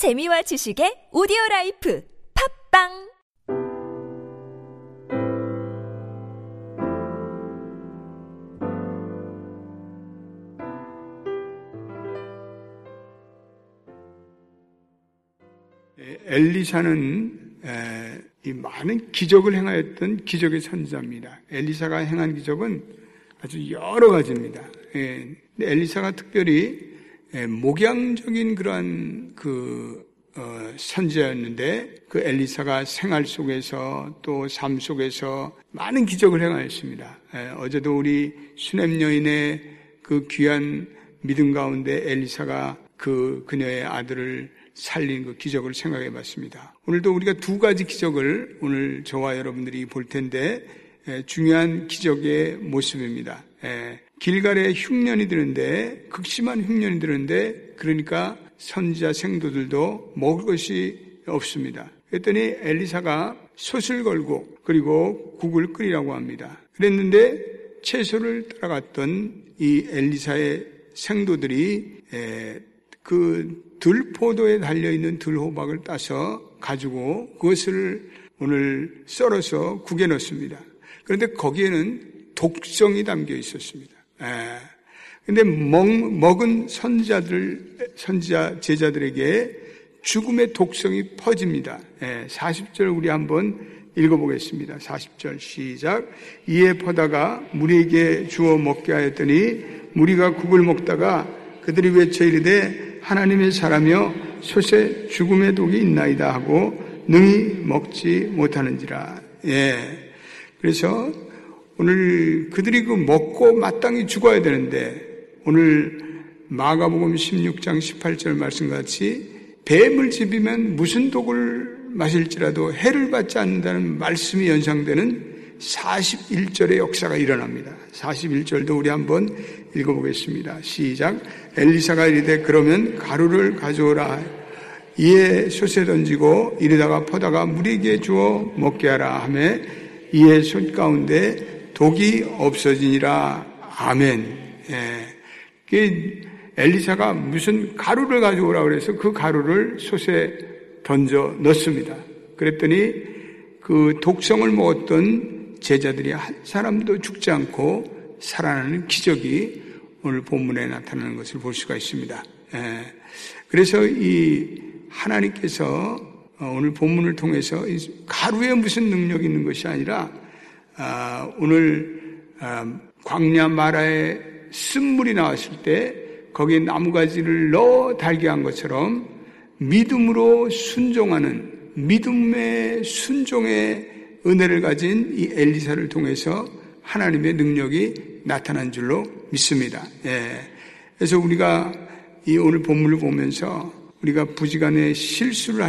재미와 지식의 오디오 라이프 팟빵 엘리사는 이 많은 기적을 행하였던 기적의 선지자입니다. 엘리사가 행한 기적은 아주 여러 가지입니다. 예, 엘리사가 특별히 목양적인 그러한 그 어, 선지자였는데 그 엘리사가 생활 속에서 또 삶 속에서 많은 기적을 행하였습니다. 어제도 우리 수냄 여인의 그 귀한 믿음 가운데 엘리사가 그 그녀의 아들을 살린 그 기적을 생각해 봤습니다. 오늘도 우리가 두 가지 기적을 오늘 저와 여러분들이 볼 텐데 중요한 기적의 모습입니다. 길갈에 흉년이 드는데 극심한 흉년이 드는데 그러니까 선지자 생도들도 먹을 것이 없습니다. 그랬더니 엘리사가 솥을 걸고 그리고 국을 끓이라고 합니다. 그랬는데 채소를 따라갔던 이 엘리사의 생도들이 그 들포도에 달려있는 들호박을 따서 가지고 그것을 오늘 썰어서 국에 넣습니다. 그런데 거기에는 독성이 담겨 있었습니다. 근데 먹, 먹은 선지자들, 선지자 제자들에게 죽음의 독성이 퍼집니다. 40절 우리 한번 읽어보겠습니다. 40절 시작. 이에 퍼다가 무리에게 주어 먹게 하였더니 무리가 국을 먹다가 그들이 외쳐 이르되 하나님의 사람이여 솥에 죽음의 독이 있나이다 하고 능히 먹지 못하는지라. 예. 그래서 오늘 그들이 그 먹고 마땅히 죽어야 되는데 오늘 마가복음 16장 18절 말씀같이 뱀을 집이면 무슨 독을 마실지라도 해를 받지 않는다는 말씀이 연상되는 41절의 역사가 일어납니다. 41절도 우리 한번 읽어보겠습니다. 시작. 엘리사가 이르되 그러면 가루를 가져오라. 이에 솥에 던지고 이르다가 퍼다가 무리에게 주어 먹게 하라 하매 이에 솥 가운데 독이 없어지니라. 아멘. 예. 엘리사가 무슨 가루를 가져오라 그래서 그 가루를 솥에 던져 넣습니다. 그랬더니 그 독성을 먹었던 제자들이 한 사람도 죽지 않고 살아나는 기적이 오늘 본문에 나타나는 것을 볼 수가 있습니다. 예. 그래서 이 하나님께서 어, 오늘 본문을 통해서 가루에 무슨 능력이 있는 것이 아니라 아, 오늘 아, 광야 마라에 쓴물이 나왔을 때 거기에 나무가지를 넣어 달게 한 것처럼 믿음으로 순종하는 믿음의 순종의 은혜를 가진 이 엘리사를 통해서 하나님의 능력이 나타난 줄로 믿습니다. 예. 그래서 우리가 이 오늘 본문을 보면서 우리가 부지간에 실수를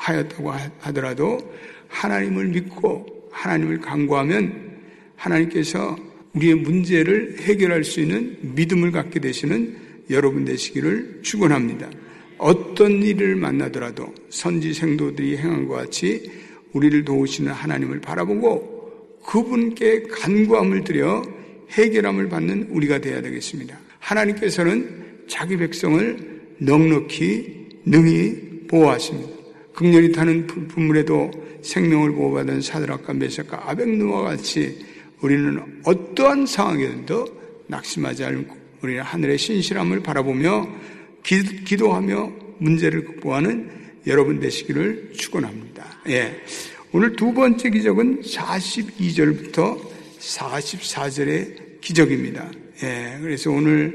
하였다고 하더라도 하나님을 믿고 하나님을 간구하면 하나님께서 우리의 문제를 해결할 수 있는 믿음을 갖게 되시는 여러분 되시기를 축원합니다. 어떤 일을 만나더라도 선지 생도들이 행한 것 같이 우리를 도우시는 하나님을 바라보고 그분께 간구함을 드려 해결함을 받는 우리가 되어야 되겠습니다. 하나님께서는 자기 백성을 넉넉히 능히 보호하십니다. 극렬히 타는 분물에도 생명을 보호받은 사드락과 메삭과 아벡누와 같이 우리는 어떠한 상황에도 낙심하지 않고 우리는 하늘의 신실함을 바라보며 기, 도하며 문제를 극복하는 여러분 되시기를 축원합니다. 예. 오늘 두 번째 기적은 42절부터 44절의 기적입니다. 예. 그래서 오늘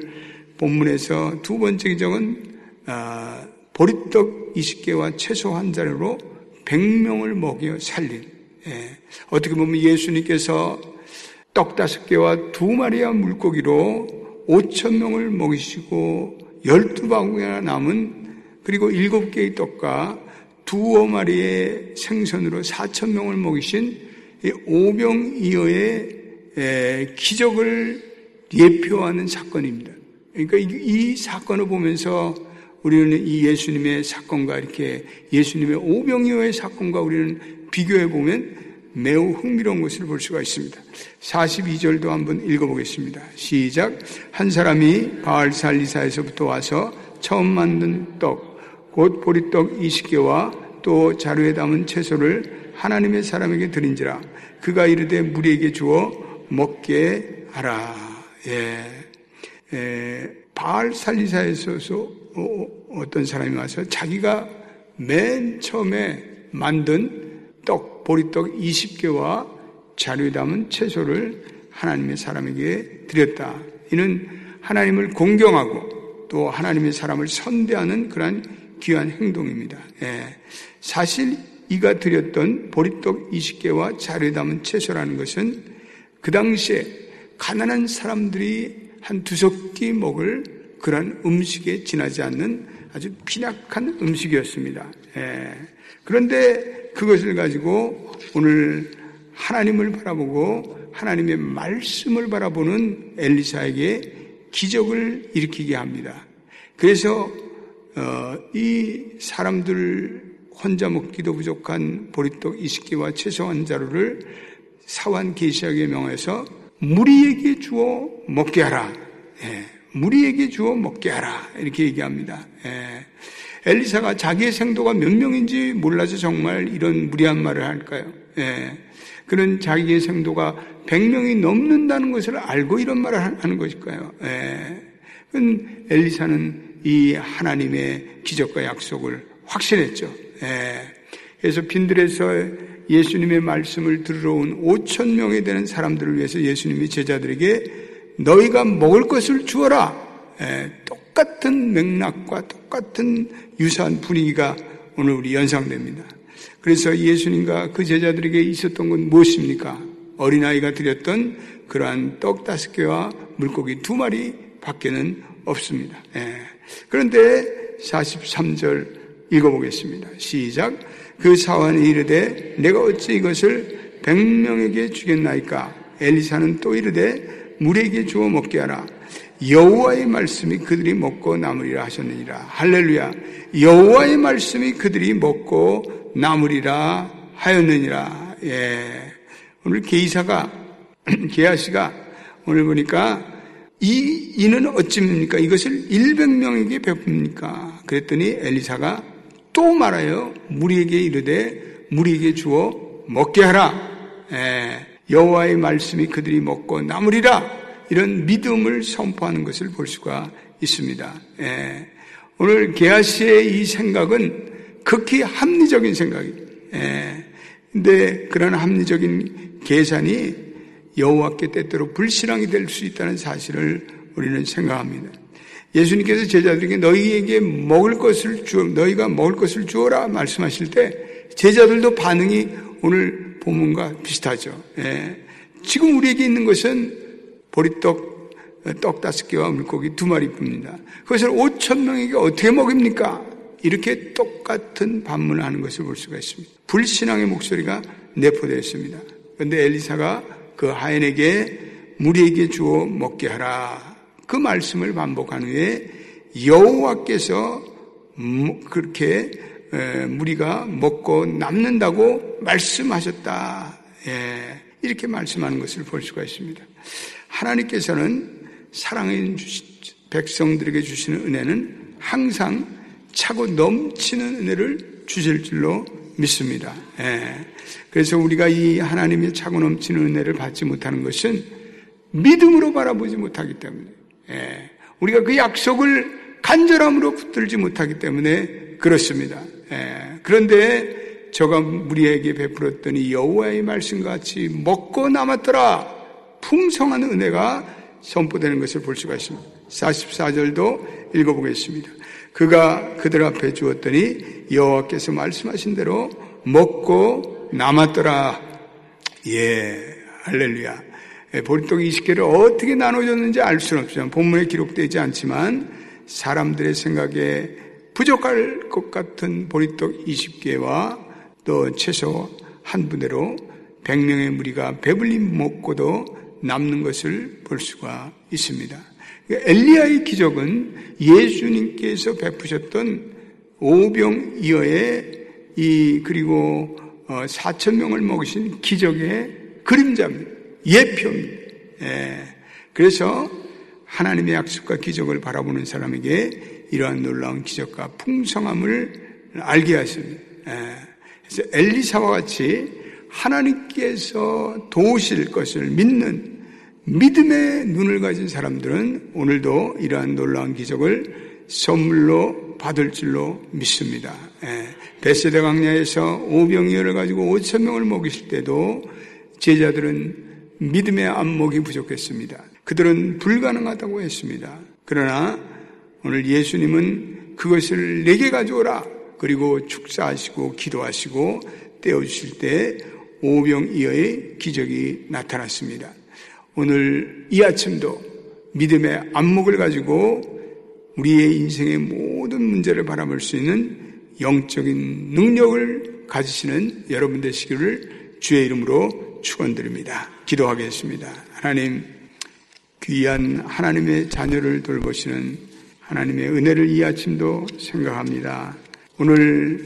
본문에서 두 번째 기적은 아, 보리떡 20개와 채소 한 자루로 100명을 먹여 살린 예. 어떻게 보면 예수님께서 떡 다섯 개와 두 마리와 물고기로 5천 명을 먹이시고 열두 바구니나 남은 그리고 일곱 개의 떡과 두어 마리의 생선으로 사천 명을 먹이신 오병이어의 기적을 예표하는 사건입니다. 그러니까 이 사건을 보면서 우리는 이 예수님의 사건과 이렇게 예수님의 오병이어의 사건과 우리는 비교해 보면 매우 흥미로운 것을 볼 수가 있습니다. 42절도 한번 읽어보겠습니다. 시작. 한 사람이 바알살리사에서부터 와서 처음 만든 떡, 곧 보리떡 20개와 또 자루에 담은 채소를 하나님의 사람에게 드린지라 그가 이르되 무리에게 주어 먹게 하라. 예. 예. 바알 살리사에서 어, 어떤 사람이 와서 자기가 맨 처음에 만든 떡, 보리떡 20개와 자루에 담은 채소를 하나님의 사람에게 드렸다. 이는 하나님을 공경하고 또 하나님의 사람을 선대하는 그러한 귀한 행동입니다. 예. 사실 이가 드렸던 보리떡 20개와 자루에 담은 채소라는 것은 그 당시에 가난한 사람들이 한 두석 끼 먹을 그러한 음식에 지나지 않는 아주 빈약한 음식이었습니다. 예. 그런데 그것을 가지고 오늘 하나님을 바라보고 하나님의 말씀을 바라보는 엘리사에게 기적을 일으키게 합니다. 그래서 어, 이 사람들 혼자 먹기도 부족한 보리떡 20개와 채소 한 자루를 사환 계시하게 명해서 무리에게 주어 먹게 하라. 예, 무리에게 주어 먹게 하라. 이렇게 얘기합니다. 예. 엘리사가 자기의 생도가 몇 명인지 몰라서 정말 이런 무리한 말을 할까요? 예. 그런 자기의 생도가 100명이 넘는다는 것을 알고 이런 말을 하는 것일까요? 예. 엘리사는 이 하나님의 기적과 약속을 확신했죠. 예. 그래서 빈들에서 예수님의 말씀을 들으러 온 5천 명에 되는 사람들을 위해서 예수님이 제자들에게 너희가 먹을 것을 주어라. 예. 똑같은 맥락과 똑같은 유사한 분위기가 오늘 우리 연상됩니다. 그래서 예수님과 그 제자들에게 있었던 건 무엇입니까? 어린아이가 드렸던 그러한 떡 다섯 개와 물고기 두 마리 밖에는 없습니다. 예. 그런데 43절 읽어보겠습니다. 시작. 그 사원이 이르되 내가 어찌 이것을 백명에게 주겠나이까? 엘리사는 또 이르되 물에게 주어 먹게 하라. 여호와의 말씀이 그들이 먹고 남으리라 하셨느니라. 할렐루야. 여호와의 말씀이 그들이 먹고 남으리라 하였느니라. 예. 오늘 게이사가 게하시가 오늘 보니까 이 이는 어찌입니까? 이것을 100명에게 베풉니까? 그랬더니 엘리사가 또 말하여 무리에게 이르되 무리에게 주어 먹게 하라. 예. 여호와의 말씀이 그들이 먹고 남으리라. 이런 믿음을 선포하는 것을 볼 수가 있습니다. 예. 오늘 게하시의 이 생각은 극히 합리적인 생각입니다. 예. 근데 그런 합리적인 계산이 여호와께 때때로 불신앙이 될 수 있다는 사실을 우리는 생각합니다. 예수님께서 제자들에게 너희에게 먹을 것을 주 너희가 먹을 것을 주어라 말씀하실 때 제자들도 반응이 오늘 본문과 비슷하죠. 예. 지금 우리에게 있는 것은 보리떡 떡 다섯 개와 물고기 두 마리뿐입니다. 그것을 5천 명에게 어떻게 먹입니까? 이렇게 똑같은 반문을 하는 것을 볼 수가 있습니다. 불신앙의 목소리가 내포되어 있습니다. 그런데 엘리사가 그 하인에게 무리에게 주어 먹게 하라. 그 말씀을 반복한 후에 여호와께서 그렇게 무리가 먹고 남는다고 말씀하셨다. 예, 이렇게 말씀하는 것을 볼 수가 있습니다. 하나님께서는 사랑인 백성들에게 주시는 은혜는 항상 차고 넘치는 은혜를 주실 줄로 믿습니다. 예. 그래서 우리가 이 하나님의 차고 넘치는 은혜를 받지 못하는 것은 믿음으로 바라보지 못하기 때문에, 예. 우리가 그 약속을 간절함으로 붙들지 못하기 때문에 그렇습니다. 예. 그런데 저가 우리에게 베풀었더니 여호와의 말씀같이 먹고 남았더라. 풍성한 은혜가 선포되는 것을 볼 수가 있습니다. 44절도 읽어보겠습니다. 그가 그들 앞에 주었더니 여호와께서 말씀하신 대로 먹고 남았더라. 예, 할렐루야. 예, 보리떡 20개를 어떻게 나눠줬는지 알 수는 없지만 본문에 기록되지 않지만 사람들의 생각에 부족할 것 같은 보리떡 20개와 또 채소 한 분대로 100명의 무리가 배불리 먹고도 남는 것을 볼 수가 있습니다. 엘리야의 기적은 예수님께서 베푸셨던 오병이어의 이 그리고 4천 어, 명을 먹으신 기적의 그림자입니다. 예표입니다. 예. 그래서 하나님의 약속과 기적을 바라보는 사람에게 이러한 놀라운 기적과 풍성함을 알게 하십니다. 예. 그래서 엘리사와 같이 하나님께서 도우실 것을 믿는 믿음의 눈을 가진 사람들은 오늘도 이러한 놀라운 기적을 선물로 받을 줄로 믿습니다. 예. 베세다 강야에서 오병이어를 가지고 5천 명을 먹이실 때도 제자들은 믿음의 안목이 부족했습니다. 그들은 불가능하다고 했습니다. 그러나 오늘 예수님은 그것을 내게 가져오라. 그리고 축사하시고 기도하시고 떼어주실 때 오병이어의 기적이 나타났습니다. 오늘 이 아침도 믿음의 안목을 가지고 우리의 인생의 모든 문제를 바라볼 수 있는 영적인 능력을 가지시는 여러분 되시기를 주의 이름으로 축원드립니다. 기도하겠습니다. 하나님 귀한 하나님의 자녀를 돌보시는 하나님의 은혜를 이 아침도 생각합니다. 오늘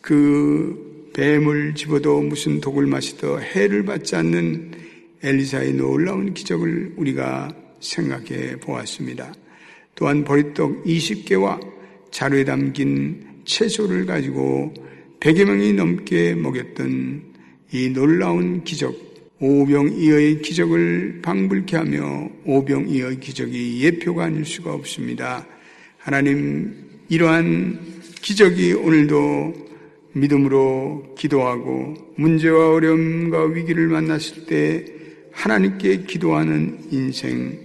그 뱀을 집어도 무슨 독을 마시더 해를 받지 않는 엘리사의 놀라운 기적을 우리가 생각해 보았습니다. 또한 보리떡 20개와 자루에 담긴 채소를 가지고 100여 명이 넘게 먹였던 이 놀라운 기적, 오병이어의 기적을 방불케 하며 오병이어의 기적이 예표가 아닐 수가 없습니다. 하나님, 이러한 기적이 오늘도 믿음으로 기도하고 문제와 어려움과 위기를 만났을 때 하나님께 기도하는 인생,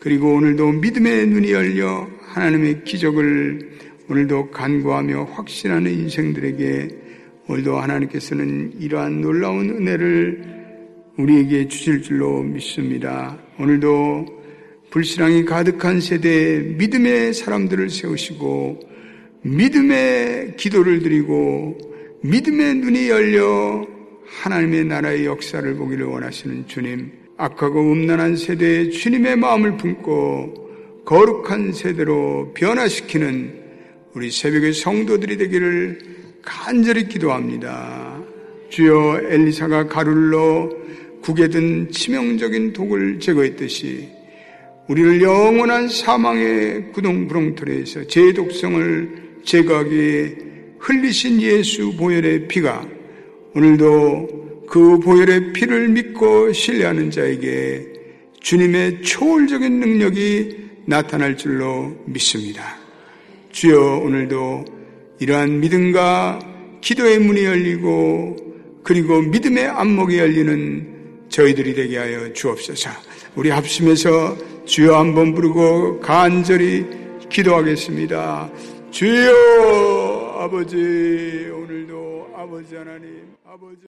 그리고 오늘도 믿음의 눈이 열려 하나님의 기적을 오늘도 간구하며 확신하는 인생들에게 오늘도 하나님께서는 이러한 놀라운 은혜를 우리에게 주실 줄로 믿습니다. 오늘도 불신앙이 가득한 세대에 믿음의 사람들을 세우시고 믿음의 기도를 드리고 믿음의 눈이 열려 하나님의 나라의 역사를 보기를 원하시는 주님, 악하고 음란한 세대에 주님의 마음을 품고 거룩한 세대로 변화시키는 우리 새벽의 성도들이 되기를 간절히 기도합니다. 주여 엘리사가 넣어 국에 든 치명적인 독을 제거했듯이 우리를 영원한 사망의 구동부렁터리에서 제 독성을 제거하기에 흘리신 예수 보혈의 피가 오늘도 그 보혈의 피를 믿고 신뢰하는 자에게 주님의 초월적인 능력이 나타날 줄로 믿습니다. 주여 오늘도 이러한 믿음과 기도의 문이 열리고 그리고 믿음의 안목이 열리는 저희들이 되게 하여 주옵소서. 우리 합심해서 주여 한번 부르고 간절히 기도하겠습니다. 주여 아버지 오늘도 아버지 하나님 아버지